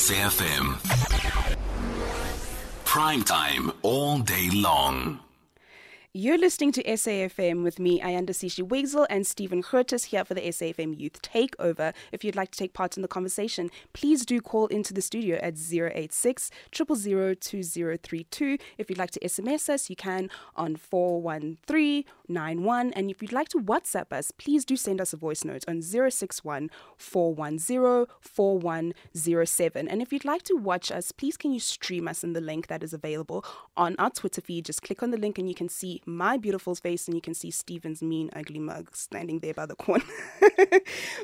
SAFM. Prime time all day long. You're listening to SAFM with me, Ayanda Sishi Weasel, and Stephen Curtis here for the SAFM Youth Takeover. If you'd like to take part in the conversation, please do call into the studio at 086 000 2032. If you'd like to SMS us, you can on 41391. And if you'd like to WhatsApp us, please do send us a voice note on 061 410 4107. And if you'd like to watch us, please can you stream us in the link that is available on our Twitter feed. Just click on the link and you can see my beautiful face and you can see Stephen's mean, ugly mug standing there by the corner.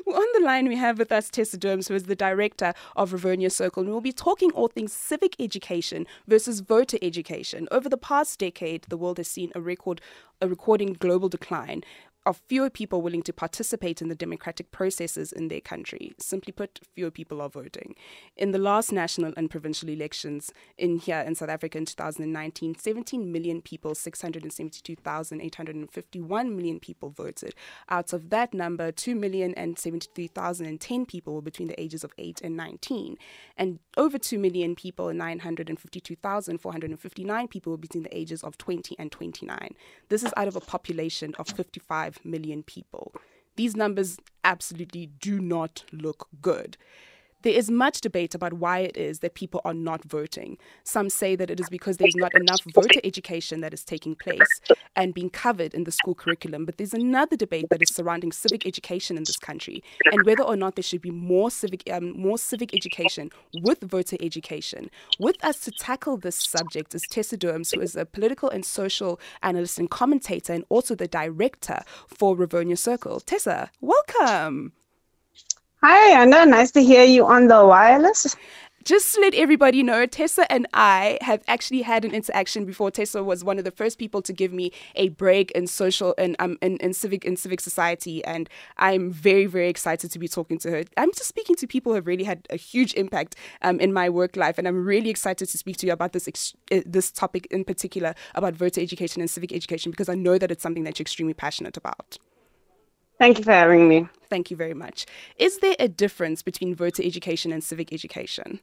well, on the line, we have with us Tessa Dooms, who is the director of Rivonia Circle, and we'll be talking all things civic education versus voter education. Over the past decade, the world has seen a record a recording global decline of fewer people willing to participate in the democratic processes in their country. Simply put, fewer people are voting. In the last national and provincial elections in here in South Africa in 2019, 17 million people, 672,851 million people voted. Out of that number, 2,073,010 people were between the ages of 8 and 19. And over 2 million people, 952,459 people were between the ages of 20 and 29. This is out of a population of 55 million people. These numbers absolutely do not look good. There is much debate about why it is that people are not voting. Some say that it is because there's not enough voter education that is taking place and being covered in the school curriculum. But there's another debate that is surrounding civic education in this country and whether or not there should be more civic, um, more civic education with voter education. With us to tackle this subject is Tessa Dooms, who is a political and social analyst and commentator and also the director for Rivonia Circle. Tessa, welcome. Hi, Anna. Nice to hear you on the wireless. Just to let everybody know, Tessa and I have actually had an interaction before. Tessa was one of the first people to give me a break in social and um in, in civic in civic society, and I'm very very excited to be talking to her. I'm just speaking to people who have really had a huge impact um, in my work life, and I'm really excited to speak to you about this ex- uh, this topic in particular about voter education and civic education because I know that it's something that you're extremely passionate about. Thank you for having me. Thank you very much. Is there a difference between voter education and civic education?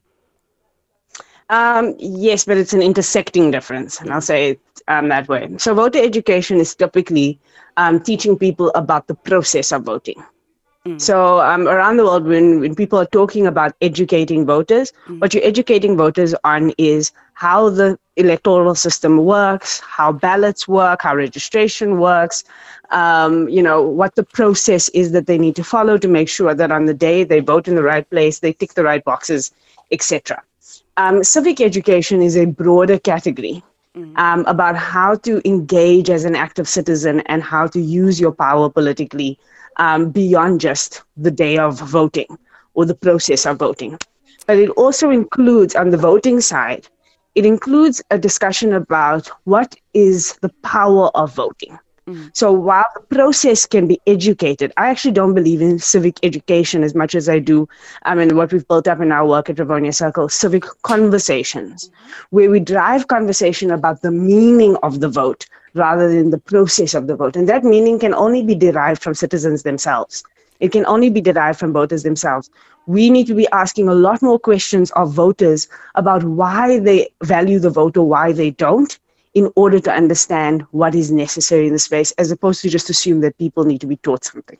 Um, yes, but it's an intersecting difference, and I'll say it um, that way. So, voter education is typically um, teaching people about the process of voting. Mm. So, um, around the world, when, when people are talking about educating voters, mm. what you're educating voters on is how the electoral system works, how ballots work, how registration works, um, you know, what the process is that they need to follow to make sure that on the day they vote in the right place, they tick the right boxes, etc. Um, civic education is a broader category mm-hmm. um, about how to engage as an active citizen and how to use your power politically um, beyond just the day of voting or the process of voting. But it also includes, on the voting side, it includes a discussion about what is the power of voting. Mm. So while the process can be educated, I actually don't believe in civic education as much as I do. I mean, what we've built up in our work at Rivonia Circle, civic conversations, mm-hmm. where we drive conversation about the meaning of the vote rather than the process of the vote. And that meaning can only be derived from citizens themselves. It can only be derived from voters themselves. We need to be asking a lot more questions of voters about why they value the vote or why they don't in order to understand what is necessary in the space, as opposed to just assume that people need to be taught something.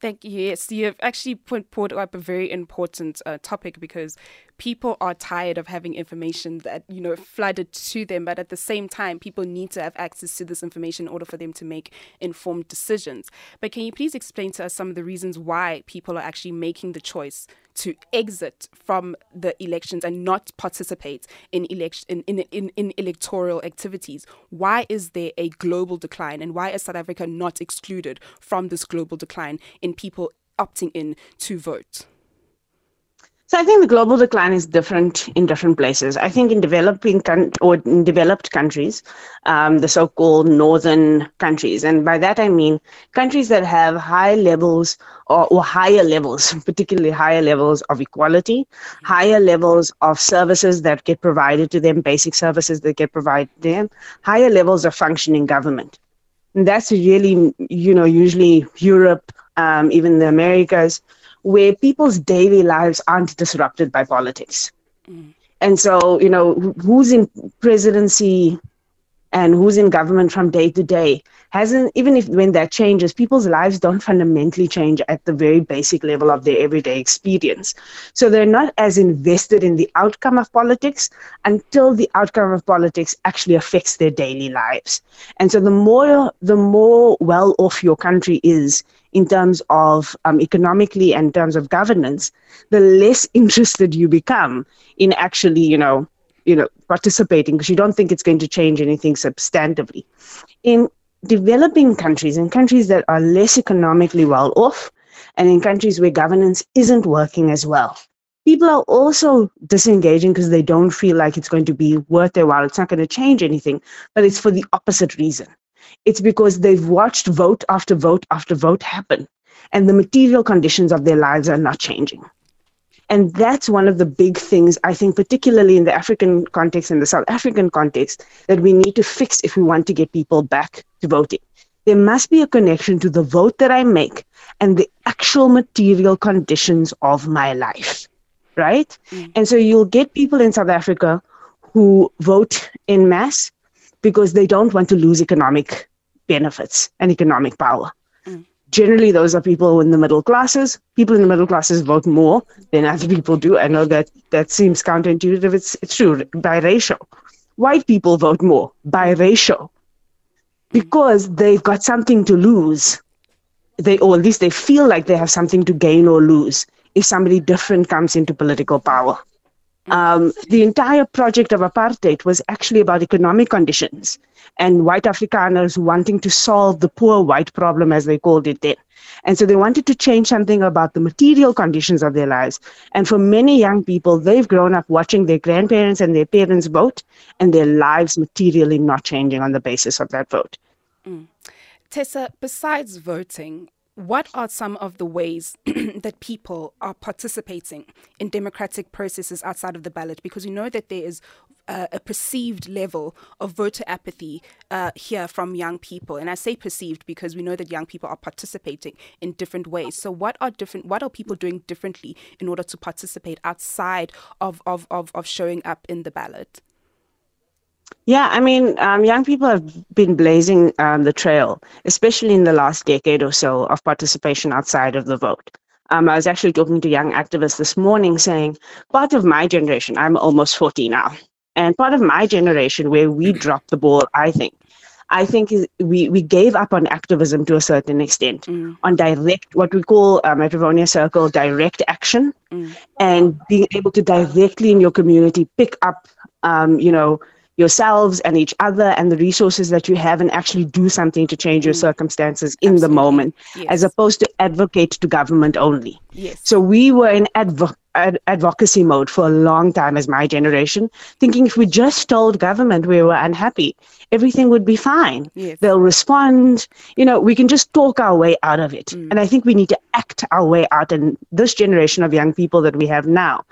Thank you. Yes, you have actually put, put up a very important uh, topic because people are tired of having information that you know flooded to them but at the same time people need to have access to this information in order for them to make informed decisions but can you please explain to us some of the reasons why people are actually making the choice to exit from the elections and not participate in election in, in, in, in electoral activities. Why is there a global decline and why is south africa not excluded from this global decline in people opting in to vote so I think the global decline is different in different places. I think in developing con- or in developed countries, um, the so-called northern countries, and by that I mean countries that have high levels or, or higher levels, particularly higher levels of equality, higher levels of services that get provided to them, basic services that get provided to them, higher levels of functioning government. And that's really, you know, usually Europe, um, even the Americas where people's daily lives aren't disrupted by politics. Mm. And so, you know, who's in presidency and who's in government from day to day hasn't even if when that changes people's lives don't fundamentally change at the very basic level of their everyday experience. So they're not as invested in the outcome of politics until the outcome of politics actually affects their daily lives. And so the more the more well off your country is in terms of um, economically and in terms of governance the less interested you become in actually you know you know participating because you don't think it's going to change anything substantively. In developing countries in countries that are less economically well off and in countries where governance isn't working as well people are also disengaging because they don't feel like it's going to be worth their while. It's not going to change anything but it's for the opposite reason. It's because they've watched vote after vote after vote happen and the material conditions of their lives are not changing and that's one of the big things, I think, particularly in the African context and the South African context, that we need to fix if we want to get people back to voting. There must be a connection to the vote that I make and the actual material conditions of my life, right? Mm. And so you'll get people in South Africa who vote in mass because they don't want to lose economic benefits and economic power generally those are people in the middle classes. People in the middle classes vote more than other people do. I know that that seems counterintuitive. It's, it's true by ratio. White people vote more by ratio because they've got something to lose. They, or at least they feel like they have something to gain or lose if somebody different comes into political power. Um, the entire project of apartheid was actually about economic conditions and white Afrikaners wanting to solve the poor white problem, as they called it then. And so they wanted to change something about the material conditions of their lives. And for many young people, they've grown up watching their grandparents and their parents vote, and their lives materially not changing on the basis of that vote. Mm. Tessa, besides voting, what are some of the ways that people are participating in democratic processes outside of the ballot? Because we know that there is uh, a perceived level of voter apathy uh, here from young people, and I say perceived because we know that young people are participating in different ways. So, what are different? What are people doing differently in order to participate outside of of of, of showing up in the ballot? Yeah, I mean, um, young people have been blazing um, the trail, especially in the last decade or so, of participation outside of the vote. Um, I was actually talking to young activists this morning saying, part of my generation, I'm almost 40 now, and part of my generation where we dropped the ball, I think, I think is we, we gave up on activism to a certain extent, mm. on direct, what we call um, at Rivonia Circle, direct action, mm. and being able to directly in your community pick up, um, you know, yourselves and each other and the resources that you have and actually do something to change your mm. circumstances in Absolutely. the moment yes. as opposed to advocate to government only yes. so we were in advo- ad- advocacy mode for a long time as my generation thinking if we just told government we were unhappy everything would be fine yes. they'll respond you know we can just talk our way out of it mm. and i think we need to act our way out and this generation of young people that we have now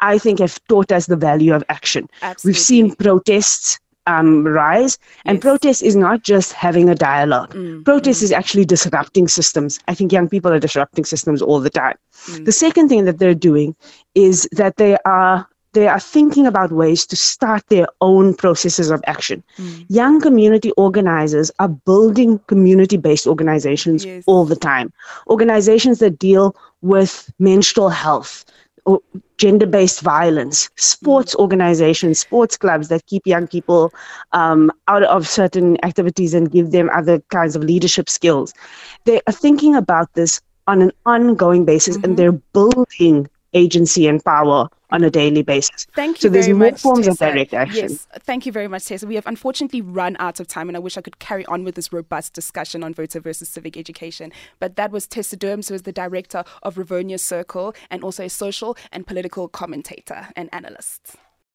I think have taught us the value of action. Absolutely. We've seen protests um, rise, and yes. protest is not just having a dialogue. Mm, protest mm. is actually disrupting systems. I think young people are disrupting systems all the time. Mm. The second thing that they're doing is that they are they are thinking about ways to start their own processes of action. Mm. Young community organizers are building community based organizations yes. all the time. Organizations that deal with menstrual health, gender based violence, sports mm. organizations, sports clubs that keep young people um, out of certain activities and give them other kinds of leadership skills. They are thinking about this on an ongoing basis mm-hmm. and they're building agency and power on a daily basis. Thank you. So there's more much, forms Tessa. of direct action. Yes, thank you very much, Tessa. We have unfortunately run out of time, and I wish I could carry on with this robust discussion on voter versus civic education. But that was Tessa Dooms, who is the director of Rivonia Circle and also a social and political commentator and analyst.